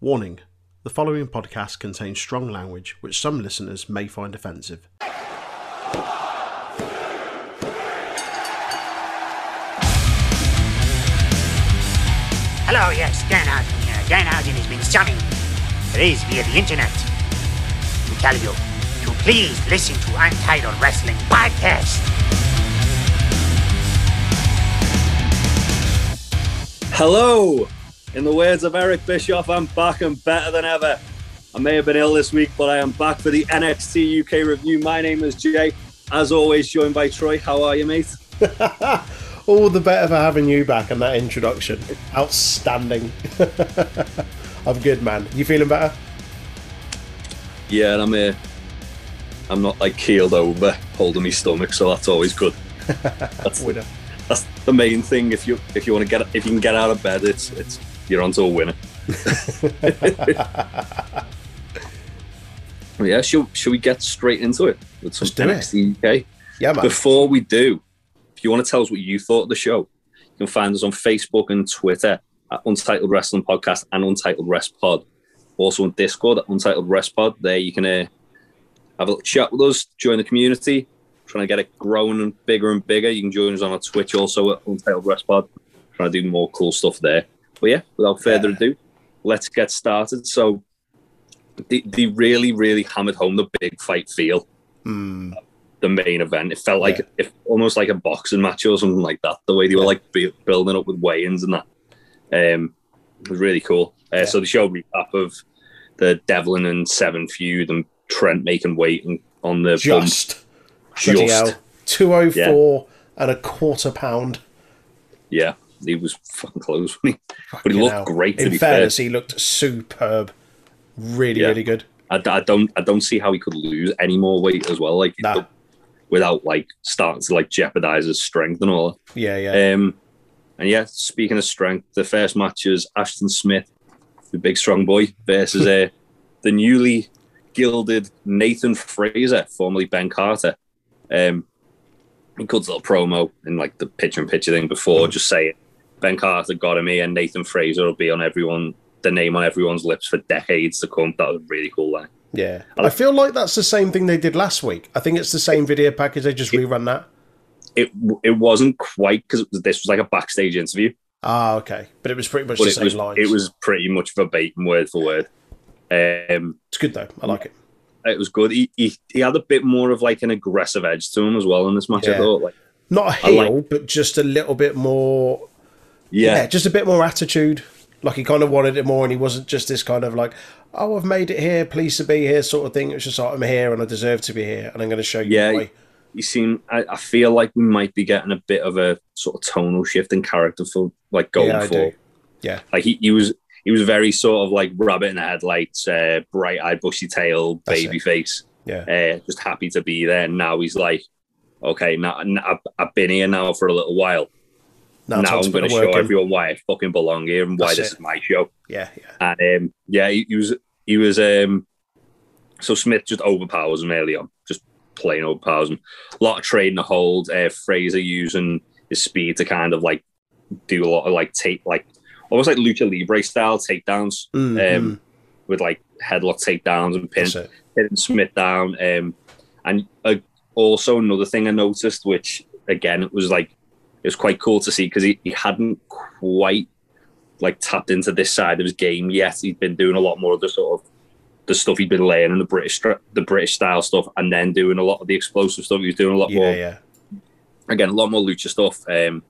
Warning the following podcast contains strong language which some listeners may find offensive. Hello, yes, Dan Housen here. Dan Housen has been summoned, raised via the internet, to tell you to please listen to Untitled Wrestling Podcast. Hello! In the words of Eric Bischoff, I'm back and better than ever. I may have been ill this week, but I am back for the NXT UK review. My name is Jay. As always, joined by Troy. How are you, mate? All the better for having you back and that introduction. Outstanding. I'm good, man. You feeling better? Yeah, I'm here. I'm not like keeled over, holding my stomach, so that's always good. That's, Winner. that's the main thing. If you if you want to get if you can get out of bed, it's it's you're onto a winner. yeah, should should we get straight into it with some Let's do it. NXT UK? Yeah, man. Before we do, if you want to tell us what you thought of the show, you can find us on Facebook and Twitter at Untitled Wrestling Podcast and Untitled Rest Pod. Also on Discord at Untitled Rest Pod. There you can uh, have a little chat with us, join the community, trying to get it growing and bigger and bigger. You can join us on our Twitch also at Untitled Rest Pod, trying to do more cool stuff there. Yeah, without further Yeah. ado, let's get started. So they, they really, really hammered home the big fight feel Hmm. the main event. It felt like Yeah. if almost like a boxing match or something like that. The way they were like bu- building up with weigh-ins and that um, it was really cool. Uh. So they showed recap of the Devlin and Seven feud and Trent making weight and on the. Just. Bloody Just. 204 and a quarter pound. Yeah, he was fucking close, wasn't he? but he looked hell. great. In be fairness, fair, he looked superb. Really, Yeah. really good. I, I don't, I don't see how he could lose any more weight as well. Like Nah. without like starting to like jeopardize his strength and all. that. Yeah, yeah. Um, and yeah, speaking of strength, the first match is Ashton Smith, the big strong boy, versus uh, the newly gilded Nathan Fraser, formerly Ben Carter. Um, he cuts a little promo in like the picture in picture thing before, just saying Ben Carter got him here, and Nathan Fraser will be on everyone, the name on everyone's lips for decades to come. That was a really cool line. Yeah. I feel like that's the same thing they did last week. I think it's the same video package. They just rerun that. It it wasn't quite because this was like a backstage interview. Ah, okay. But it was pretty much but the it same was lines. it was pretty much verbatim, word for word. Um, It's good though. I like it. it was good. He, he he had a bit more of like an aggressive edge to him as well in this match. I thought, like, Not a I like- heel, but just a little bit more. Yeah. yeah, just a bit more attitude. Like he kind of wanted it more, and he wasn't just this kind of like, "Oh, I've made it here, pleased to be here," sort of thing. It was just like, "I'm here, and I deserve to be here, and I'm going to show you Yeah. the way." he seemed. I, I feel like we might be getting a bit of a sort of tonal shift in character for like going Yeah, for. Yeah. Like he, he was he was very sort of like rabbit in the headlights, uh, bright eyed, bushy tail, baby face, Yeah, uh, just happy to be there. Now he's like, okay, now, now I've, I've been here now for a little while. Now, now I'm going to show everyone why I fucking belong here and why That's this it. is my show. Yeah, yeah, And um, yeah, he, he was he was um so Smith just overpowers him early on, just plain overpowers him. A lot of trading the hold. Uh, Fraser using his speed to kind of like do a lot of like take like almost like lucha libre style takedowns Mm, um, with like headlock takedowns and pin, hitting Smith down. Um, and uh, also another thing I noticed, which again it was like it was quite cool to see because he, he hadn't quite like tapped into this side of his game yet. He'd been doing a lot more of the sort of the stuff he'd been learning, the British the British style stuff, and then doing a lot of the explosive stuff. He was doing a lot Yeah, more yeah, again, a lot more lucha stuff. Um,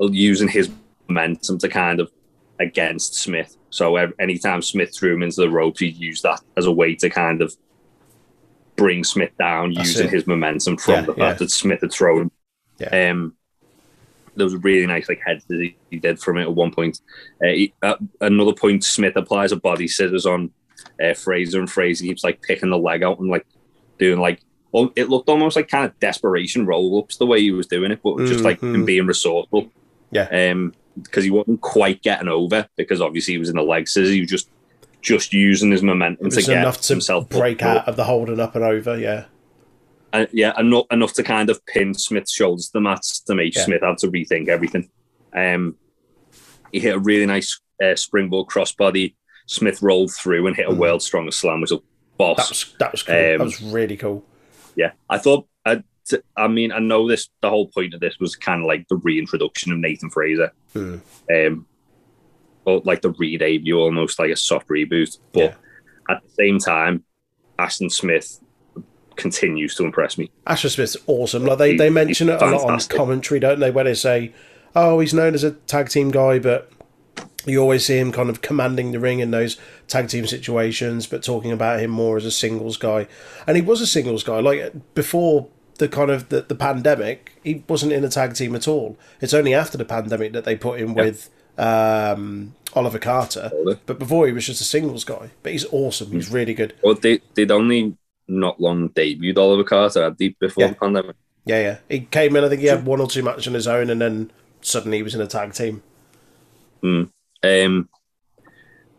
using his momentum to kind of against Smith. So ev- anytime Smith threw him into the ropes, he'd use that as a way to kind of bring Smith down, That's using it. his momentum from Yeah, the fact that Smith had thrown him. Yeah. Um, there was a really nice like head that he, did from it at one point. Uh, he, at another point, Smith applies a body scissors on uh, Fraser, and Fraser keeps like picking the leg out and like doing like. Well, it looked almost like kind of desperation roll ups the way he was doing it, but just like him Mhm. being resourceful. Yeah. Um, because he wasn't quite getting over because obviously he was in the leg scissors. He was just just using his momentum to get enough to himself break up. out of the holding up and over. Yeah, Uh, yeah, enough enough to kind of pin Smith's shoulders to the mat to make Yeah. Smith have to rethink everything. Um, he hit a really nice uh, springboard crossbody. Smith rolled through and hit a world strongest slam, which was boss. That was that was cool. that Um, was really cool. Yeah, I thought. I, I mean, I know this. The whole point of this was kind of like the reintroduction of Nathan Fraser, Hmm. um, or like the re-debut, almost like a soft reboot. But Yeah. at the same time, Ashton Smith continues to impress me. Ashton Smith's awesome. Like they, they mention it a lot on commentary, don't they? Where they say, "Oh, he's known as a tag team guy, but you always see him kind of commanding the ring in those tag team situations, but talking about him more as a singles guy." And he was a singles guy. Like before the kind of the, the pandemic, he wasn't in a tag team at all. It's only after the pandemic that they put him with um, Oliver Carter. But before he was just a singles guy. But he's awesome. He's really good. Well, they they'd only not long debuted Oliver Carter had before Yeah. the pandemic. Yeah, yeah. He came in. I think he had one or two matches on his own, and then suddenly he was in a tag team. Um,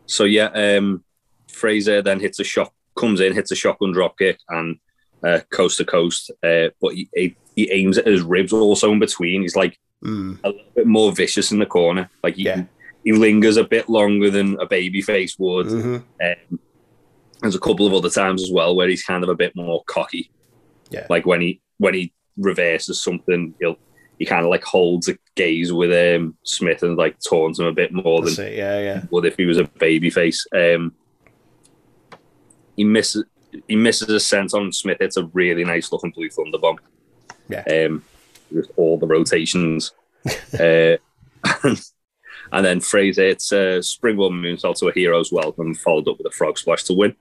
so yeah, um, Fraser then hits a shot, comes in, hits a shotgun drop kick, and uh, coast to coast. Uh, but he, he he aims at his ribs also in between. He's like Mm. a little bit more vicious in the corner. Like he, Yeah. he lingers a bit longer than a baby face would. hmm Um, there's a couple of other times as well where he's kind of a bit more cocky. Yeah. Like when he when he reverses something, he'll he kind of like holds a gaze with um, Smith and like taunts him a bit more That's than it. Yeah, yeah. would if he was a baby face. Um, he misses he misses a senton on Smith. It's a really nice looking blue thunder bomb. Yeah. Um, with all the rotations. uh, and then Fraser, it's a springboard moonsault to a hero's welcome, followed up with a frog splash to win.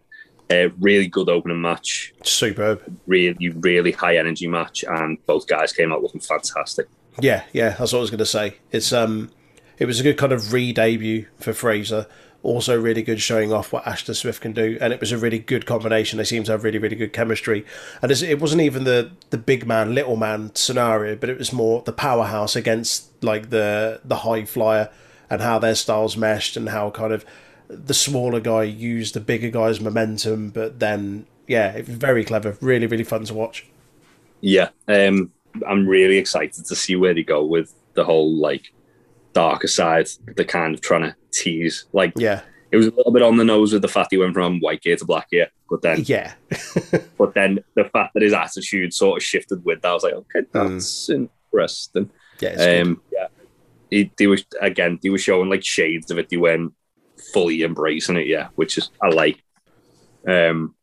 Uh, really good opening match, Superb. really, really high energy match, and both guys came out looking fantastic. Yeah, yeah. That's what I was going to say. It's um, it was a good kind of re-debut for Fraser. Also, really good showing off what Ashton Smith can do, and it was a really good combination. They seem to have really, really good chemistry. And it wasn't even the the big man, little man scenario, but it was more the powerhouse against like the the high flyer, and how their styles meshed, and how kind of the smaller guy used the bigger guy's momentum. But then, yeah, it was very clever. Really, really fun to watch. Yeah, um, I'm really excited to see where they go with the whole like darker side. They're kind of trying to tease. Like Yeah, it was a little bit on the nose with the fact he went from white gear to black gear, but then yeah, but then the fact that his attitude sort of shifted with that, I was like, okay, Mm. that's interesting. yeah. It's good. Um, yeah, he, they was again, they were showing like shades of it. They weren't fully embracing it, yeah, which is I like. Um,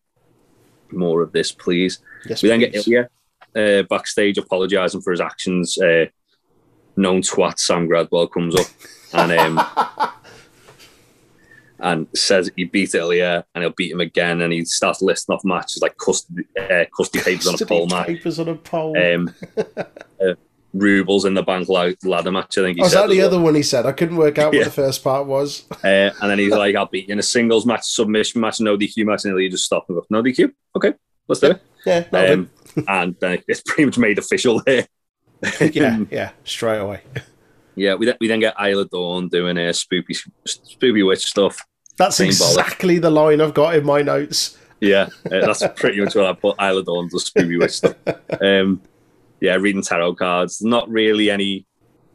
more of this, please. yes, We then get please. Ilja uh, backstage apologising for his actions. Uh, known twat Sam Gradwell comes up and um, and says he beat Ilja and he'll beat him again. And he starts listing off matches like custody, uh, custody papers on a pole match, Papers on a pole. um, rubles in the bank la- ladder match. I think he oh, said. that the other one he said? I couldn't work out what the first part was. Uh, and then he's like, "I'll beat you in a singles match, submission match, no DQ match." And Ilja just stopped and goes, "No DQ, okay, let's do it." Yeah, Um, and then it's pretty much made official there. yeah, yeah, straight away. Yeah, we then, we then get Isla Dawn doing uh, spooky spooky witch stuff. That's Same exactly the line I've got in my notes. Yeah, uh, that's pretty much what I put. Isla Dawn does spooky witch stuff. Um, yeah, reading tarot cards. Not really any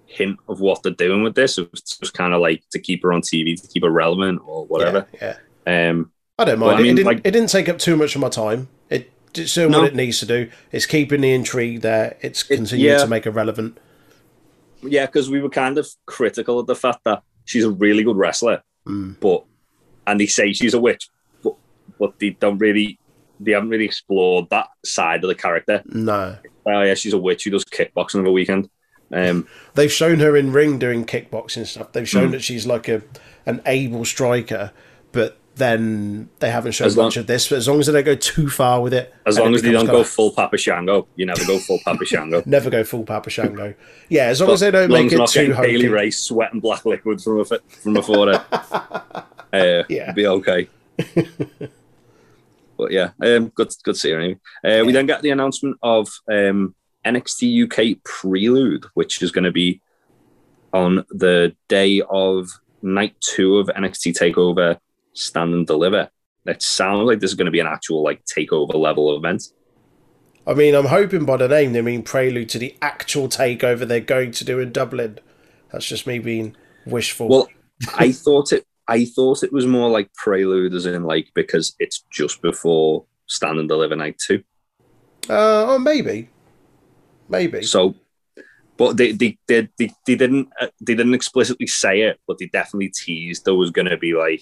hint of what they're doing with this. It's just kind of like to keep her on TV, to keep her relevant or whatever. Yeah, yeah. Um, I don't Well, mind. I it. mean, it, didn't, like- it didn't take up too much of my time. It it's doing No. what it needs to do. It's keeping the intrigue there. It's It- continuing yeah. to make her relevant. yeah, because we were kind of critical of the fact that she's a really good wrestler, Mm. but and they say she's a witch, but but they don't really, they haven't really explored that side of the character. No, Oh yeah, she's a witch who does kickboxing of a weekend. Um, they've shown her in ring doing kickboxing stuff. They've shown Mm. that she's like a an able striker, but then they haven't shown As long- much of this. But as long as they don't go too far with it, as long it as they don't go kinda- full Papa Shango, you never go full Papa Shango. never go full Papa Shango. Yeah, as long as they don't make it too getting Haley hokey. Ray sweating black liquid from a from a forehead, uh, Yeah. be okay. but yeah, um, good good to see her anyway. Uh, We then got the announcement of um, NXT UK Prelude, which is going to be on the day of night two of NXT Takeover Stand and Deliver. It sounds like this is going to be an actual like takeover level event. I mean, I'm hoping by the name they mean prelude to the actual takeover they're going to do in Dublin. That's just me being wishful. Well, I thought it. I thought it was more like prelude, as in like because it's just before Stand and Deliver Night Two. Uh, oh, maybe, maybe. So, but they they they, they, they didn't uh, they didn't explicitly say it, but they definitely teased there was going to be like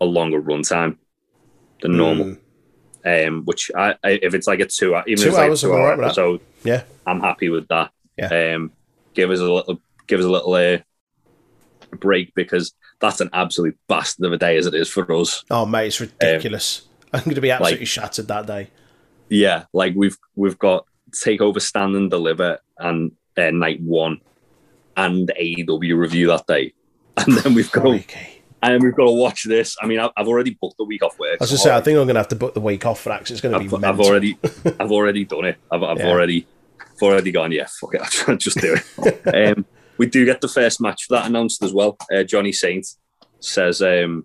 a longer runtime than normal. Mm, Um, which I, I if it's like a two even Two if it's like a hours, two hour alright with that. episode, yeah, I'm happy with that. Yeah. Um, give us a little give us a little uh, break because that's an absolute bastard of a day as it is for us. Oh, mate, it's ridiculous. I'm going to be absolutely shattered that day. Yeah, like we've we've got take over, stand and deliver, and uh, night one, and AEW review that day, and then we've got Crikey. and we've got to watch this. I mean, I've, already booked the week off work. I was just say, I think I'm going to have to book the week off for that it's going to be I've, I've already I've already done it. I've, I've Yeah. already I've already gone. Yeah, fuck it. I'll just do it. um, we do get the first match for that announced as well. Uh, Johnny Saint says, um,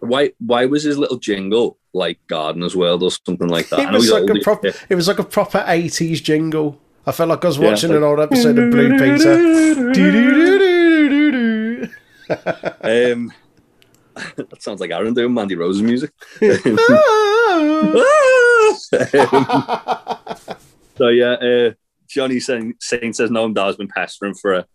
"Why why was his little jingle like Gardener's World or something like that?" It was like a proper. It was like a proper '80s jingle. I felt like I was Yeah, watching like- an old episode of Blue Peter. Um, that sounds like Aaron doing Mandy Rose's music. Um, so yeah, uh, Johnny Saint, Saint says Noam Dar's been pestering for a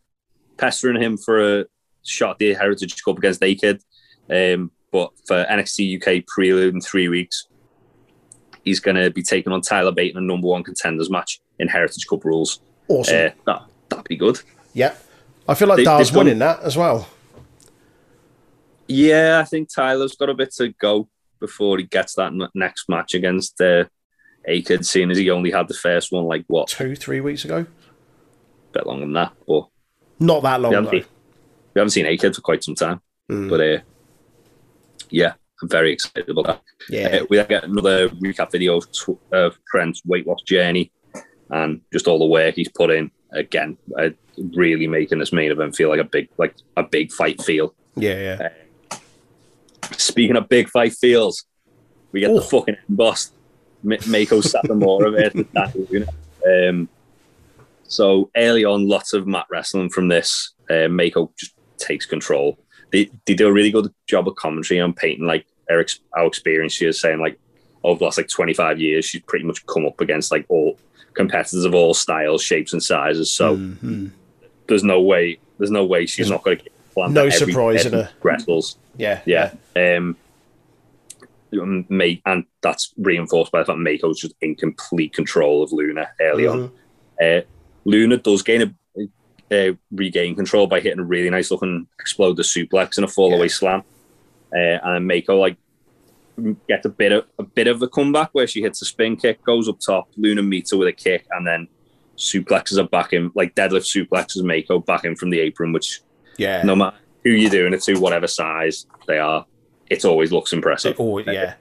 pestering him for a shot at the Heritage Cup against A Kid, um, but for NXT UK prelude in three weeks, he's going to be taking on Tyler Bate in a number one contenders match in Heritage Cup rules. Awesome. Uh, that that'd be good. yeah, I feel like They- Dar's winning that as well. Yeah, I think Tyler's got a bit to go before he gets that next match against uh, A Kid, seeing as he only had the first one like what Two, three weeks ago. a bit longer than that, but. Not that long We haven't, seen, we haven't seen A-Kid for quite some time. Mm. But uh, yeah, I'm very excited about that. Yeah, Uh, we then get another recap video of, tw- of Trent's weight loss journey and just all the work he's put in. Again, uh, really making this main event feel like a big, like a big fight feel. yeah, yeah. Speaking of big fight feels, we get Oh. the fucking boss, Meiko Satomura versus Daniel Luna. Um, so early on, lots of mat wrestling from this. Uh, Meiko just takes control. They, they do a really good job of commentary on painting like Eric's our experience. She is saying like over the last like 25 years, she's pretty much come up against like all competitors of all styles, shapes, and sizes. So Mhm. there's no way there's no way she's not going to get planned No every- surprise in her. wrestles. yeah, Yeah. Um, May and that's reinforced by the fact Meiko's just in complete control of Luna early on. Mhm. Uh, Luna does gain a uh, regain control by hitting a really nice looking exploder suplex and a fall away Yeah. slam. Uh, and Meiko like gets a bit of a bit of a comeback where she hits a spin kick, goes up top, Luna meets her with a kick, and then suplexes her back in like deadlift suplexes Meiko back in from the apron, which Yeah. no matter who you're doing it to, whatever size they are, it always looks impressive. Oh, yeah.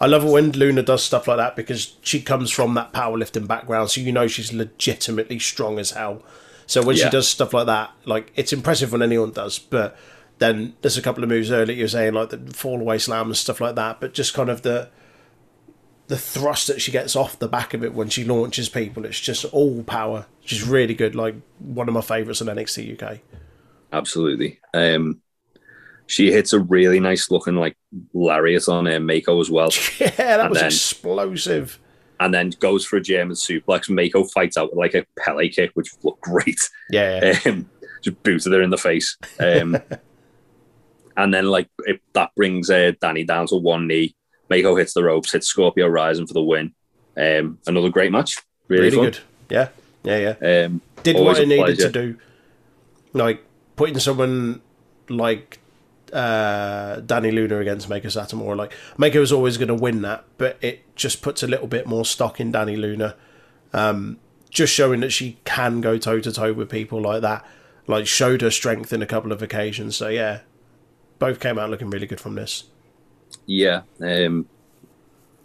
I love it when Luna does stuff like that because she comes from that powerlifting background, so you know she's legitimately strong as hell. So when she does stuff like that, like it's impressive when anyone does, but then there's a couple of moves earlier you're saying like the fall away slam and stuff like that, but just kind of the the thrust that she gets off the back of it when she launches people, it's just all power. She's really good, like one of my favourites in NXT UK. Absolutely. Um, she hits a really nice looking like lariat on uh, Meiko as well, Yeah, that And was then- explosive. and then goes for a German suplex. Meiko fights out with like a Pele kick, which looked great. Yeah, Um, just booted her in the face. Um, and then like it, that brings uh, Dani down to one knee. Meiko hits the ropes, hits Scorpio Rising for the win. Um, another great match. Really, really good. Yeah, yeah, yeah. Um, did what it needed pleasure. to do. Like putting someone like uh, Dani Luna against Meiko Satomura. Like Meiko was always going to win that, but it just puts a little bit more stock in Dani Luna. Um, just showing that she can go toe to toe with people like that. Like showed her strength in a couple of occasions. So yeah, both came out looking really good from this. Yeah, um,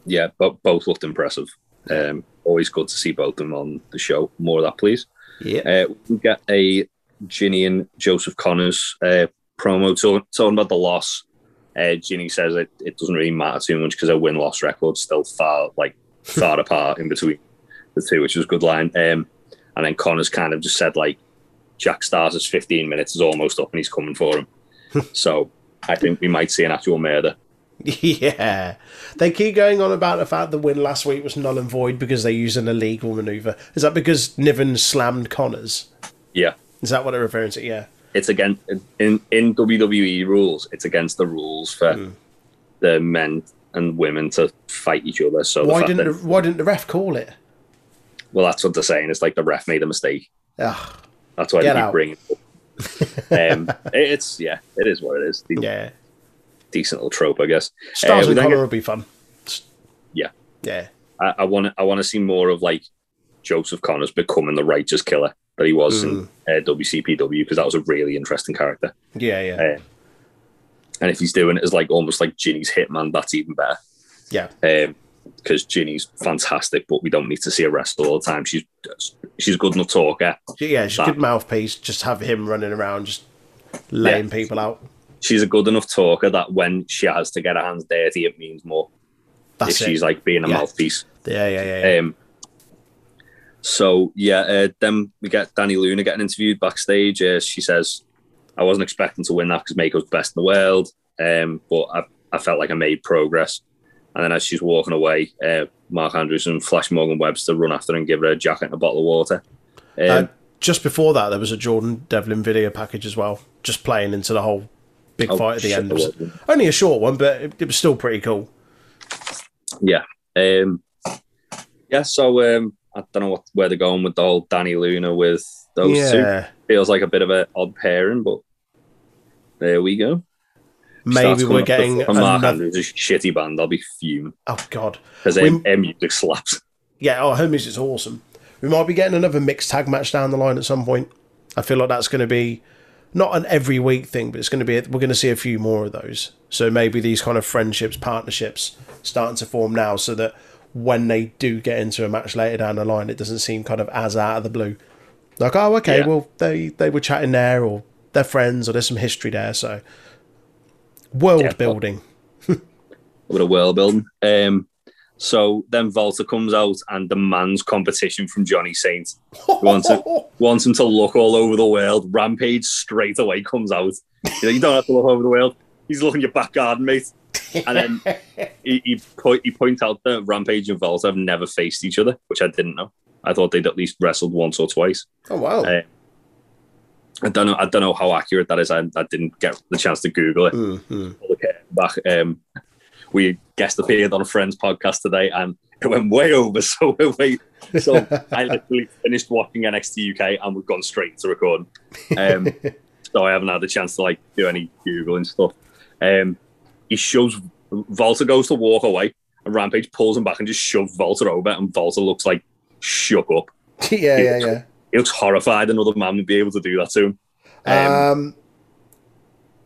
yeah, but both looked impressive. Um, always good to see both of them on the show. More of that, please. Yeah, Uh, we get a Jinny and Joseph Conners uh, promo talk, talking about the loss. Uh, Jinny says it, it doesn't really matter too much because her win loss record's still far like far apart in between the two, which was a good line. Um, and then Conners kind of just said like Jack Starz' 15 minutes is almost up and he's coming for him. so I think we might see an actual murder. Yeah. They keep going on about the fact the win last week was null and void because they used an illegal maneuver. Is that because Niven slammed Conners? Yeah, Is that what they're referring to? Yeah. It's against in in WWE rules. It's against the rules for Hmm. the men and women to fight each other. So Why didn't the, why didn't the ref call it? well, that's what they're saying. It's like the ref made a mistake. Ugh, That's why they keep out. bringing. It um, it's yeah, it is what it is. The yeah. decent little trope, I guess. Starz Uh, and Connor would be fun. Yeah. Yeah. I, want to I want to see more of like Joseph Conners becoming the righteous killer that he was Hmm. in uh, WCPW because that was a really interesting character. Yeah, yeah. Uh, and if he's doing it as like almost like Jinny's hitman, that's even better. yeah. Because Jinny's fantastic, but we don't need to see her wrestle all the time. She's she's a good enough talker. Yeah, she's a that. good mouthpiece. Just have him running around, just laying Yeah. people out. She's a good enough talker that when she has to get her hands dirty, it means more. That's if it. she's like being a Yeah. mouthpiece. yeah, yeah, yeah. yeah. Um, so yeah, uh, then we get Dani Luna getting interviewed backstage. Uh, she says, "I wasn't expecting to win that because Meiko's best in the world, um, but I, I felt like I made progress." And then as she's walking away, uh, Mark Andrews and Flash Morgan Webster run after her and give her a jacket and a bottle of water. Um, Uh, just before that, there was a Jordan Devlin video package as well, just playing into the whole big Oh, fight at the end. It was was. only a short one, but it, it was still pretty cool. yeah, um, yeah. So um, I don't know what, where they're going with the whole Dani Luna with those two. Feels like a bit of an odd pairing, but there we go. maybe we're getting and Mark another. Andrews is a shitty band. I'll be fuming Oh God, because We- their music slaps. yeah. Oh, her music's awesome. We might be getting another mixed tag match down the line at some point. I feel like that's going to be not an every week thing, but it's going to be. We're going to see a few more of those. So maybe these kind of friendships, partnerships, starting to form now, so that when they do get into a match later down the line, it doesn't seem kind of as out of the blue. Like, oh, okay, Yeah. well, they they were chatting there, or they're friends, or there's some history there. So world Yeah. building. with a world building. Um, so then Walter comes out and demands competition from Johnny Saint. wants it. Wants him to look all over the world. Rampage straight away comes out. You, know, you don't have to look over the world. He's looking your back garden, mate. And then he, he, point, he points out that Rampage and Walter have never faced each other, which I didn't know. I thought they'd at least wrestled once or twice. oh wow. Uh, I don't know. I don't know how accurate that is. I, I didn't get the chance to Google it. Mhm. At it back. Um, we guest appeared on a friend's podcast today, and it went way over. So we're. So I literally finished watching NXT UK, and we've gone straight to recording. Um, so I haven't had the chance to like do any googling stuff. Um, he shoves Walter goes to walk away, and Rampage pulls him back and just shoves Walter over, and Walter looks like shook up. yeah, yeah, yeah. He looks horrified. Another man would be able to do that to him. Um, Um,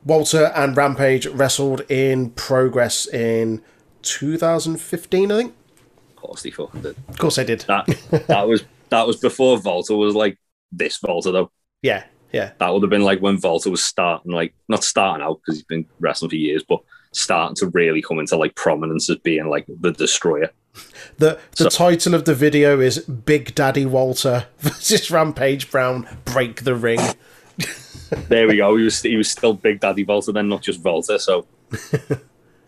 Walter and Rampage wrestled in Progress in 2015, I think. of course, he fucking did. Of course, they did. That that was that was before Walter was like this Walter though. Yeah, yeah, That would have been like when Walter was starting, like not starting out because he's been wrestling for years, but starting to really come into like prominence as being like the destroyer. The the So- title of the video is Big Daddy Walter versus Rampage Brown Break the Ring. There we go. He was he was still Big Daddy Walter then, not just Walter. So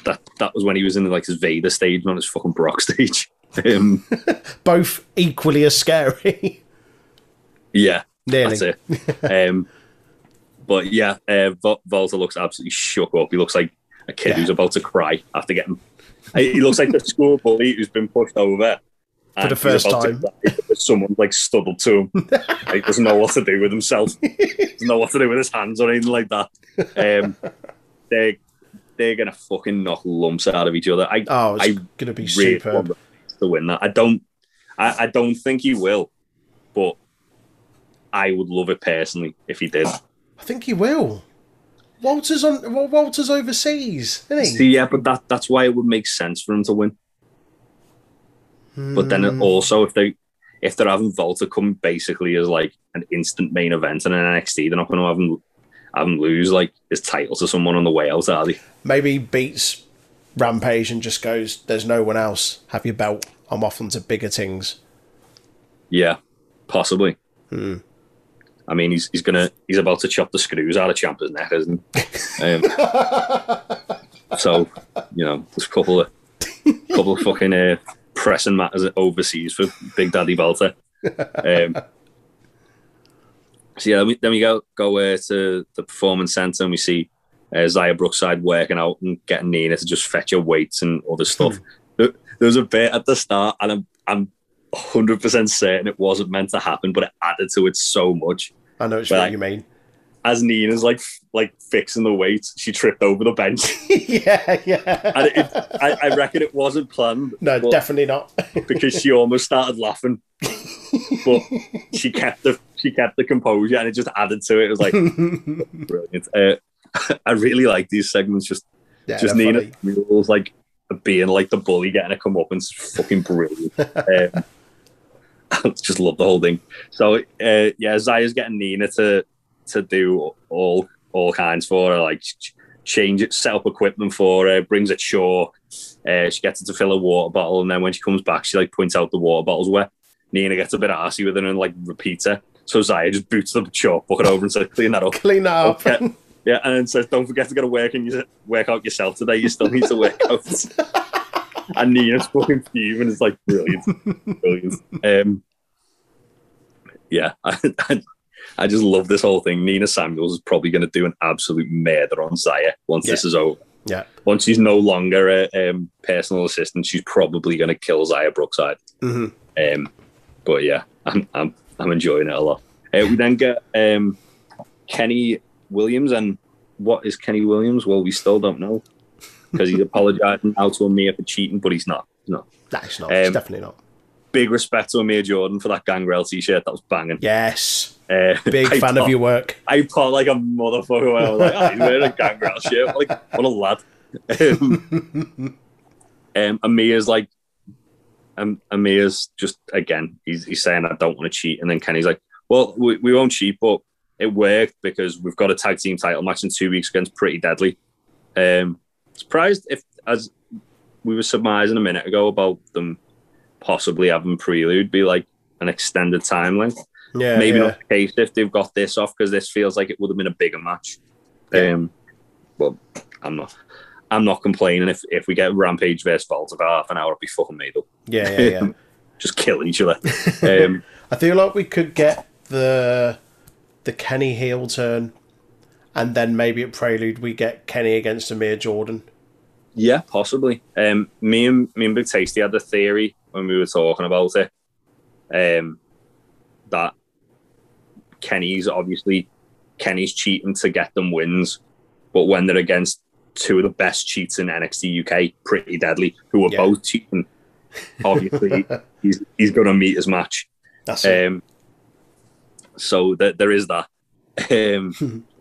that that was when he was in like his Vader stage, not his fucking Brock stage. Um, Both equally as scary. yeah, Nearly. that's it. Um, but yeah, uh, Walter looks absolutely shook up. He looks like a kid Yeah. who's about to cry after getting. He looks like the school bully who's been pushed over for the first time. cry Someone's like stood up to him. like doesn't know what to do with himself. doesn't know what to do with his hands or anything like that. Um, they they're gonna fucking knock lumps out of each other. I Oh, it's I going to be really superb. to win that. I don't. I, I don't think he will, but I would love it personally if he did. I think he will. Walter's on. Well, Walter's overseas, isn't he? See, yeah, but that that's why it would make sense for him to win. But then Hmm. also, if they if they're having Walter come basically as like an instant main event in an NXT, they're not going to have him have him lose like his title to someone on the way out, are they? maybe he beats Rampage and just goes, "There's no one else. Have your belt. I'm off onto bigger things." Yeah, possibly. Hmm. I mean, he's he's gonna he's about to chop the screws out of Ciampa's neck, isn't he? Um, so you know, there's a couple of couple of fucking uh, pressing matters overseas for Big Daddy Walter. Um, so yeah, then we, then we go go uh, to the performance center and we see uh, Xia Brookside working out and getting Nina to just fetch her weights and other stuff. there, there was a bit at the start, and I'm I'm 100 percent certain it wasn't meant to happen, but it added to it so much. I know it's what I- you mean. As Nina's like f- like fixing the weights, she tripped over the bench, yeah, yeah. and it, I, I reckon it wasn't planned. no, definitely not. because she almost started laughing, but she kept the she kept the composure, and it just added to it. It was like brilliant. Uh, I really like these segments. Just yeah, just Nina funny. Like being like the bully, getting a come up, and it's fucking brilliant. um, just love the whole thing. So uh, yeah, Xia's getting Nina to to do all all kinds for her, like change it, set up equipment for her, brings it shore. Uh, she gets her to fill a water bottle, and then when she comes back, she like points out the water bottle's wet. Nina gets a bit arsy with her and like repeats her. So Xia just boots the chalk bucket over and says, "Clean that up." Clean that up. Okay. Yeah, and then says, "Don't forget to go to work and you work out yourself today. You still need to work out." and Nina's fucking fuming. It's like brilliant, brilliant. Um, yeah, I, I, I just love this whole thing. Nina Samuels is probably going to do an absolute murder on Xia once this is over. Yeah. Once she's no longer a um, personal assistant, she's probably going to kill Xia Brookside. hmm Um, but yeah, I'm I'm I'm enjoying it a lot. Uh, we then get um, Kenny Williams, and what is Kenny Williams? Well, we still don't know because he's apologising now to Amir for cheating, but he's not. He's not. No, it's not. it's Um, definitely not. Big respect to Amir Jordan for that Gangrel t-shirt. That was banging. Yes. Uh, Big I fan of your work. I thought like a motherfucker. I was like, oh, he's wearing a Gangrel shirt. Like, what a lad. Um, um, Amir's like, um, Amir's just again, he's, he's saying, I don't want to cheat. And then Kenny's like, well, we, we won't cheat, but it worked because we've got a tag team title match in two weeks against Pretty Deadly. Um, surprised if, as we were surmising a minute ago about them possibly having Prelude be like an extended time length Yeah. maybe yeah. not the case if they've got this off because this feels like it would have been a bigger match. Um, but I'm not. I'm not complaining if, if we get Rampage versus Walter for half an hour, it'd be fucking made up. Yeah, yeah, yeah. Just kill each other. Um, I feel like we could get the the Kenny heel turn, and then maybe at Prelude we get Kenny against Amir Jordan. yeah, possibly. Um, me and me and Big Tasty had a theory when we were talking about it. Um, that Kenny's obviously Kenny's cheating to get them wins, but when they're against two of the best cheats in NXT UK, pretty deadly, who are Yeah. both cheating, obviously he's he's going to meet his match. That's it. Um, so that there is that. Um,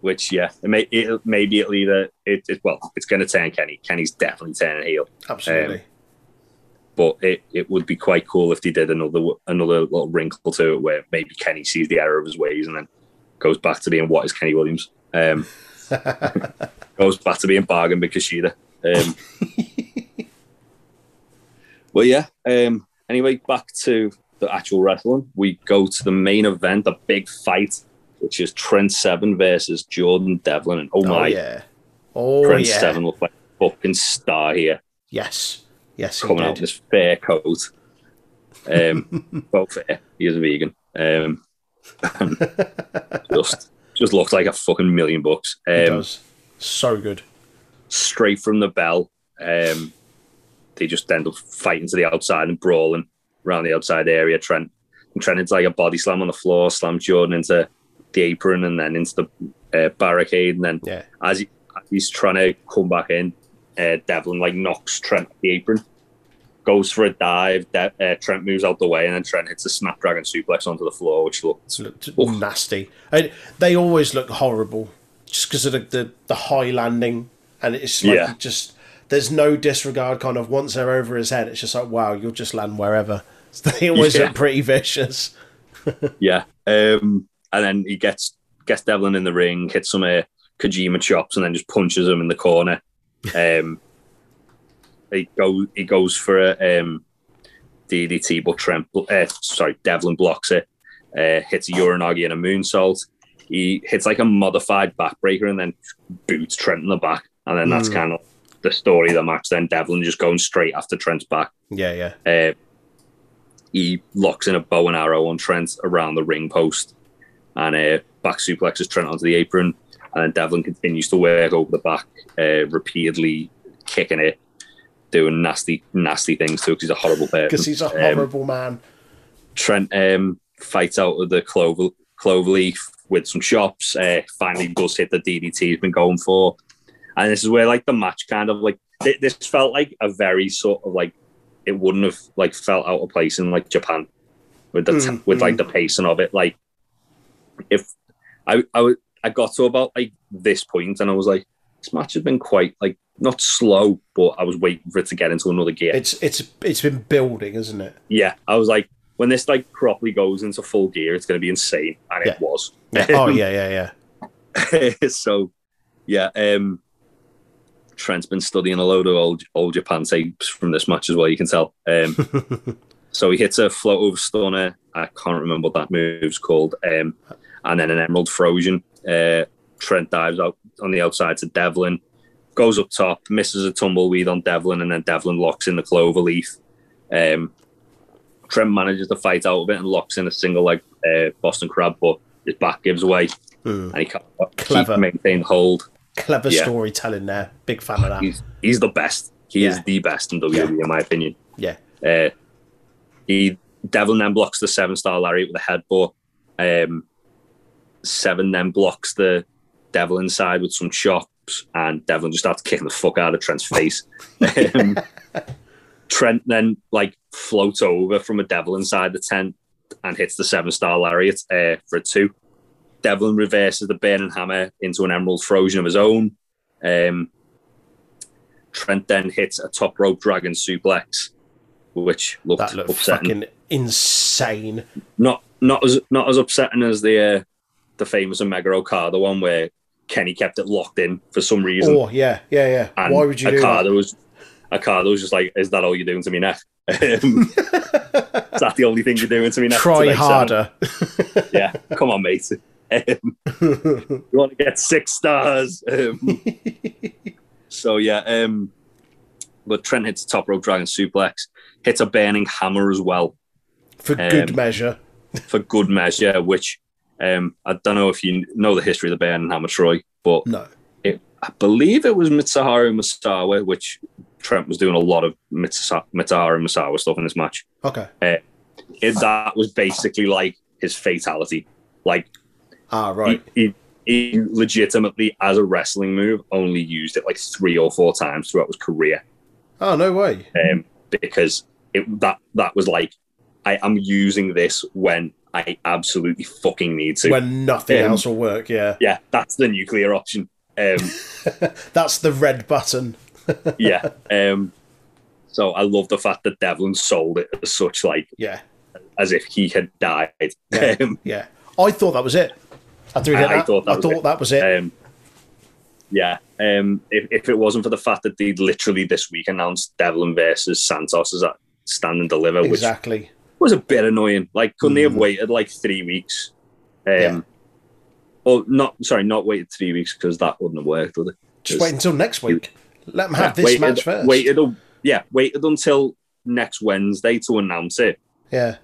which yeah, it may it, maybe it'll either it, it well it's going to turn Kenny. Kenny's definitely turning heel, Absolutely. but it, it would be quite cool if they did another another little wrinkle to it where maybe Kenny sees the error of his ways and then goes back to being what is Kenny Williams. Um, goes back to being bargain because Sheeta. Um, well, yeah. Um, anyway, back to the actual wrestling. We go to the main event, the big fight, which is Trent Seven versus Jordan Devlin. And oh, oh my, yeah. Oh Trent yeah. Seven looked like a fucking star here, Yes. Yes, coming out in this fair coat. Um, well, fair. He is a vegan. Um, just, just looks like a fucking million bucks. Um, does. So good. straight from the bell. Um, they just end up fighting to the outside and brawling around the outside area. Trent and Trent into like a body slam on the floor, slams Jordan into the apron and then into the uh, barricade. And then Yeah. as, he, as he's trying to come back in, uh, Devlin like knocks Trent the apron, goes for a dive. De- uh, Trent moves out the way, and then Trent hits a snapdragon suplex onto the floor, which looks looked Oof. nasty. And they always look horrible just because of the, the, the high landing. And it's like Yeah. just, there's no disregard kind of once they're over his head. It's just like, wow, you'll just land wherever. They always Yeah. look pretty vicious. Yeah. Um, and then he gets gets Devlin in the ring, hits some uh, Kojima chops, and then just punches him in the corner. Um, he go he goes for a um, DDT, but Trent, uh, sorry, Devlin blocks it. uh, hits a Uranage and a moonsault. He hits like a modified backbreaker and then boots Trent in the back. And then that's Mm. kind of the story of the match. Then Devlin just going straight after Trent's back. Yeah, yeah. Uh, he locks in a bow and arrow on Trent around the ring post and uh, back suplexes Trent onto the apron. And then Devlin continues to work over the back, uh, repeatedly kicking it, doing nasty, nasty things to it 'cause he's a horrible person. Because he's a Um, horrible man. Trent um, fights out of the clover, clover leaf with some shops. Uh, finally, does hit the DDT he's been going for, and this is where like the match kind of like thi- this felt like a very sort of like it wouldn't have like felt out of place in like Japan with the Mm, with like the pacing of it. Like if I I I got to about like this point and I was like this match has been quite like not slow, but I was waiting for it to get into another gear It's it's it's been building, isn't it? yeah, I was like, when this like properly goes into full gear, it's going to be insane, and Yeah. it was. Yeah. oh yeah, yeah, yeah. so, yeah, um, Trent's been studying a load of old old Japan tapes from this match as well. You can tell. Um, so he hits a float over stunner. I can't remember what that move's called. Um, and then an Emerald Flowsion. Uh, Trent dives out on the outside to Devlin, goes up top, misses a tumbleweed on Devlin, and then Devlin locks in the clover leaf. Um, Trent manages to fight out of it and locks in a single leg uh, Boston Crab, but his back gives away Hmm. and he can't Clever. keep maintain hold. Clever Yeah. storytelling there. Big fan of that. He's he's the best. He is the best in WWE, in my opinion. Yeah. Uh, he Devlin then blocks the seven star Larry with a headbutt. Um, seven then blocks the Devil inside with some chops, and Devlin just starts kicking the fuck out of Trent's face. um, Trent then like floats over from a Devil inside the tent and hits the seven star Lariat uh, for a two. Devlin reverses the burning hammer into an Emerald Flowsion of his own. Um, Trent then hits a top rope dragon suplex, which looked, That looked upsetting. fucking insane. Not not as not as upsetting as the uh, the famous Omega Okada one where Kenny kept it locked in for some reason. Oh yeah, yeah, yeah. and Why would you do Okada that? was Okada was just like, "Is that all you're doing to me neck? Um, is that the only thing you're doing to me now?" Try today, son?" harder. Yeah, come on, mate. Um, you want to get six stars. Um, so yeah, um, but Trent hits a top rope dragon suplex, hits a burning hammer as well For good Um, measure. for good measure. Which um, I don't know if you know the history of the burning hammer, Troy, but No. it, I believe it was Mitsuharu Misawa, which Trent was doing a lot of Mitsuha- Mitsuharu Misawa stuff in this match. Okay. It, that was basically like his fatality. Like Ah, right. he, he, he legitimately, as a wrestling move, only used it like three or four times throughout his career. Oh no way. Um, because it that that was like, I am using this when I absolutely fucking need to. When nothing Um, else will work. Yeah. yeah, that's the nuclear option. Um, That's the red button. yeah. Um, so I love the fact that Devlin sold it as such, like Yeah. as if he had died. Yeah. Um, Yeah. I thought that was it. I- did I thought that I was thought it. that was it. Um, yeah. Um, if, if it wasn't for the fact that they'd literally this week announced Devlin versus Santos as a stand and deliver, which exactly. Was a bit annoying. Like, couldn't they have Mm. waited like three weeks? Um, Yeah. Or not? Sorry, not waited three weeks because that wouldn't have worked, would it? Just wait until next week. Let them have Yeah, this waited, match first. Waited, yeah, waited until next Wednesday to announce it. Yeah.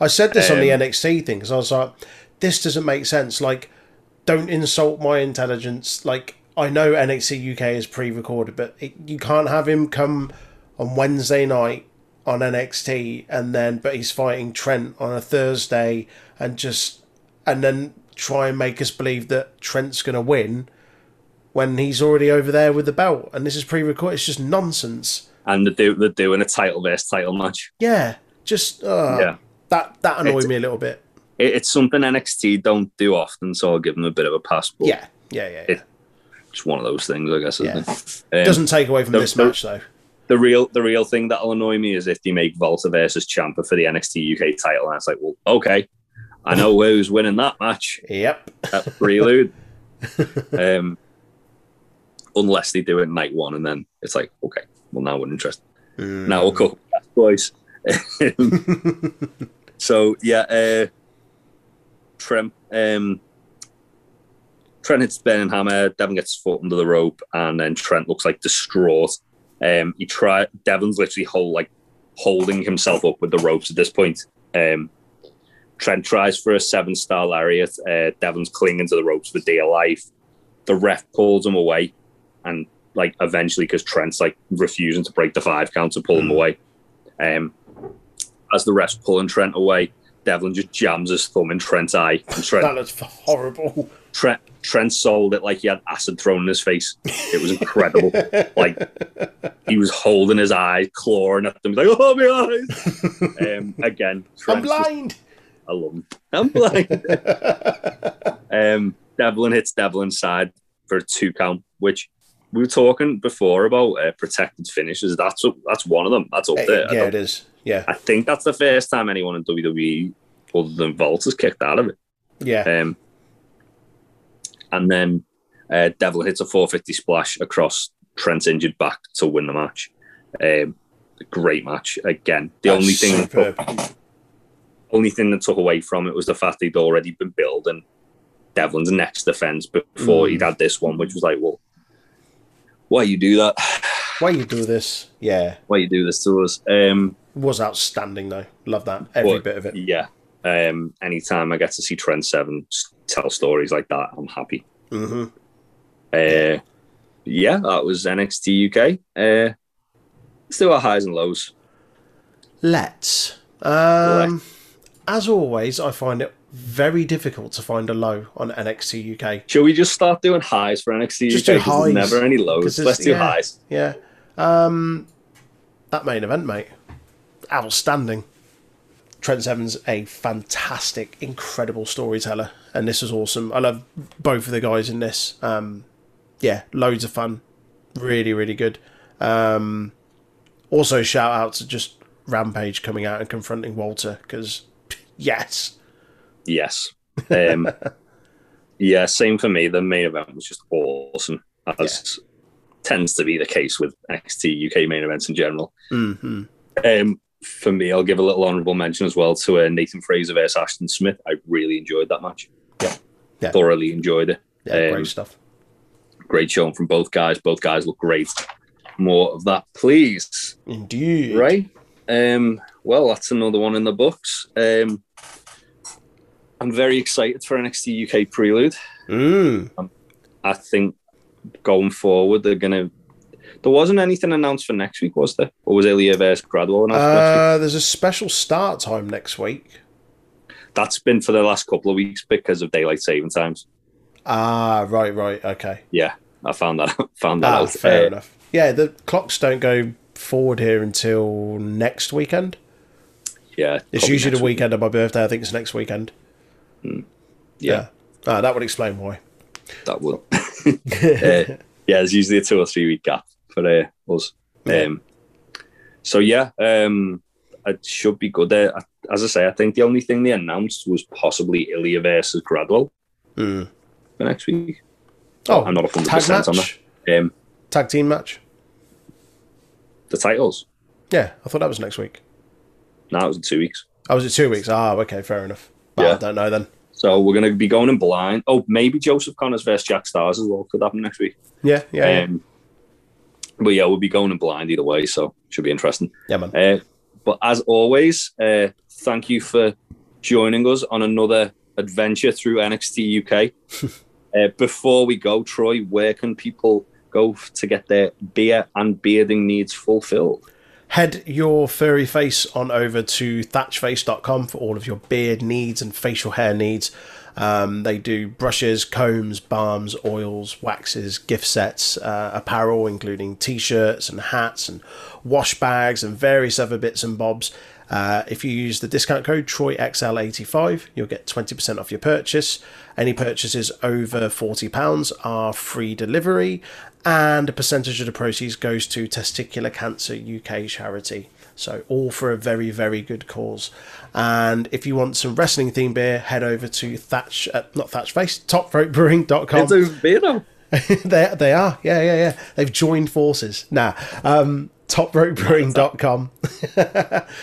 I said this on the Um, NXT thing because I was like, this doesn't make sense. Like, don't insult my intelligence. Like, I know NXT UK is pre recorded, but it, you can't have him come on Wednesday night on NXT and then, but he's fighting Trent on a Thursday and just, and then try and make us believe that Trent's going to win when he's already over there with the belt. And this is pre recorded. It's just nonsense. And they're, do, they're doing a title versus title match. Yeah. Just, uh, Yeah. That, that annoyed It's- me a little bit. It, it's something NXT don't do often, so I'll give them a bit of a pass. But Yeah, yeah, yeah. yeah. It- It's one of those things, I guess. Isn't Yeah. it? Um, doesn't take away from this match though. The real the real thing that'll annoy me is if they make Walter versus Ciampa for the NXT UK title, and it's like, well, okay, I know who's winning that match Yep. at the prelude. um, unless they do it night one, and then it's like, okay, well now we're interested. Now we'll cook, boys. so yeah, uh, Trent. Um, Trent hits burning hammer. Devon gets his foot under the rope, and then Trent looks like distraught. Um, he try. Devon's literally like holding himself up with the ropes at this point. Um, Trent tries for a seven star lariat. Uh, Devon's clinging to the ropes for dear life. The ref pulls him away, and like eventually, because Trent's like refusing to break the five count to pull him away. Um, as the ref's pulling Trent away, Devlin just jams his thumb in Trent's eye. And Trent, That looks horrible. Trent, Trent sold it like he had acid thrown in his face. It was incredible. like he was holding his eye, clawing at them, He's like, "Oh my eyes!" um, again, I'm Trent's just- blind. I love him. I'm blind. um, Devlin hits Devlin's side for a two count, which we were talking before about uh, protected finishes. That's that's one of them. That's up there. Yeah, it is. Yeah, I think that's the first time anyone in WWE other than Vault has kicked out of it. yeah. Um, and then uh, Devil hits a 450 splash across Trent's injured back to win the match. Um, great match again. The That's only thing, superb. only thing that took away from it was the fact he'd already been building Devlin's next defense before Mm. he'd had this one, which was like, well, why you do that? Why you do this? Yeah, Why you do this to us? Um, was outstanding though. Love that every But, bit of it. Yeah. Um, anytime I get to see Trent Seven tell stories like that, I'm happy. hmm Uh, yeah, that was NXT UK. Uh, let's do our highs and lows. Let's. Um, as always, I find it very difficult to find a low on NXT UK. Shall we just start doing highs for NXT Just UK? do there's highs. never any lows. Let's do yeah. highs. Yeah. Um, that main event, mate, outstanding. Trent Seven's a fantastic, incredible storyteller, and this was awesome. I love both of the guys in this. Um, yeah, loads of fun, really, really good. Um, also, shout out to just Rampage coming out and confronting Walter because yes, Yes. Um, yeah, same for me. The main event was just awesome, as tends to be the case with NXT UK main events in general. hmm Um, for me, I'll give a little honourable mention as well to uh, Nathan Frazer versus Ashton Smith. I really enjoyed that match. Yeah. Yeah. Thoroughly enjoyed it. yeah, Um, great stuff. Great showing from both guys. Both guys look great. More of that, please. Indeed, Right. Um, well, that's another one in the books. Um, I'm very excited for NXT UK Prelude. Mm. I think going forward, they're going to. There wasn't anything announced for next week, was there? Or was Ilja versus Gradwell announced for next week? Uh, there's a special start time next week. That's been for the last couple of weeks because of daylight saving times. Ah, right, right, okay. Yeah, I found that found that Ah, out. fair Uh, enough. Yeah, the clocks don't go forward here until next weekend. Yeah, It's usually the week. weekend of my birthday. I think it's next weekend. Yeah, Ah, that would explain why. that would. uh, yeah, there's usually a two or three week gap for uh, us. Yeah. Um, so yeah, um, it should be good. Uh, as I say, I think the only thing they announced was possibly Ilja versus Gradwell Mm. for next week. Oh, I'm not 100% tag match, on that. Um, tag team match. the titles. Yeah, I thought that was next week. No, it was in two weeks. Oh, was it two weeks? Ah, okay, fair enough. Well, Yeah. I don't know then. So we're going to be going in blind. Oh, maybe Joseph Conners versus Jack Starz as well. Could happen next week. Yeah, yeah, yeah. But yeah, we'll be going in blind either way, so should be interesting. yeah, man. Uh, but as always, uh, thank you for joining us on another adventure through NXT UK. uh, before we go, Troy, where can people go to get their beer and bearding needs fulfilled? Head your furry face on over to thatchface.com for all of your beard needs and facial hair needs. Um, they do brushes, combs, balms, oils, waxes, gift sets, uh, apparel, including t shirts and hats and wash bags and various other bits and bobs. Uh, if you use the discount code TroyXL85, you'll get 20% off your purchase. Any purchases over £40 are free delivery, and a percentage of the proceeds goes to Testicular Cancer UK charity. So, all for a very, very good cause. And if you want some wrestling themed beer, head over to Thatch, uh, not Thatch Face, topropebrewing.com It's a beer now. they they are yeah yeah yeah they've joined forces now um topropebrewing.com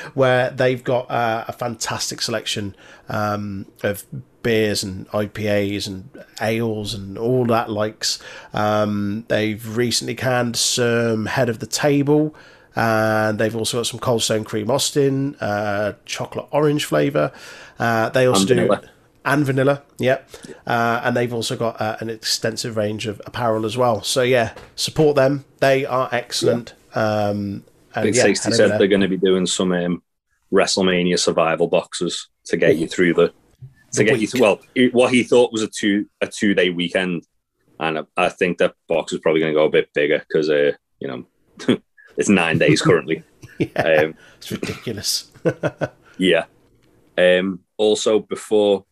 where they've got uh, a fantastic selection um, of beers and IPAs and ales and all that likes. Um, they've recently canned some Head of the Table, and they've also got some Cold Stone Cream Austin, uh, chocolate orange flavour. Uh, they also And do vanilla. and vanilla, yep. Uh, and they've also got uh, an extensive range of apparel as well. So yeah, support them. They are excellent. Um, and Big yeah, Sixty said they're going to be doing some um, WrestleMania survival boxes to get you through the to The get you through. Well, what he thought was a two a two day weekend, and I, I think that box is probably going to go a bit bigger because uh, you know it's nine days currently. yeah, Um, it's ridiculous. Yeah. Um, also, before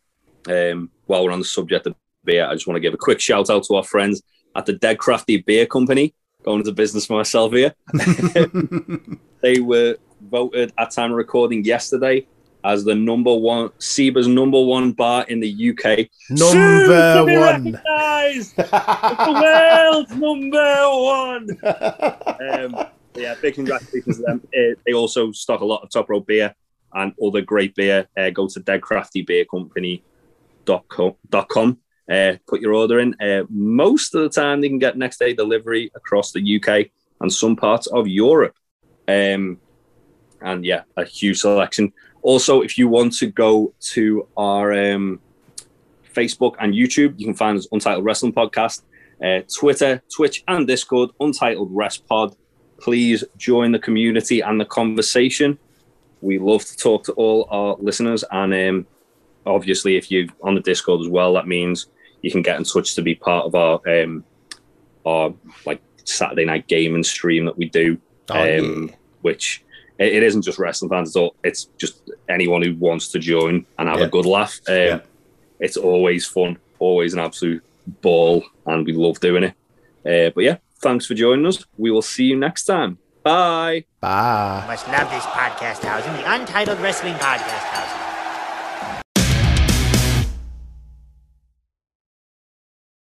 um, while we're on the subject of beer, I just want to give a quick shout out to our friends at the Dead Crafty Beer Company. Going into business for myself here. they were voted at time of recording yesterday as the number one Seba's number one bar in the UK. Number one. The world's number one. Um, yeah, big congratulations to them. Uh, they also stock a lot of top rope beer and other great beer. Uh, go to deadcraftybeercompany.com. Uh, put your order in. Uh, most of the time, they can get next day delivery across the UK and some parts of Europe. Um, and yeah, a huge selection. Also, if you want to go to our um, Facebook and YouTube, you can find us Untitled Wrestling Podcast, uh, Twitter, Twitch, and Discord, Untitled Rest Pod. Please join the community and the conversation. We love to talk to all our listeners, and um, obviously, if you're on the Discord as well, that means you can get in touch to be part of our um, our like Saturday night gaming stream that we do Oh, yeah. um, which it, it isn't just wrestling fans. It's, all, it's just anyone who wants to join and have Yeah. a good laugh. Um, Yeah. It's always fun, always an absolute ball, and we love doing it. Uh, but yeah, thanks for joining us. We will see you next time. Bye. Bye. You must love this podcast house and the Untitled Wrestling Podcast House.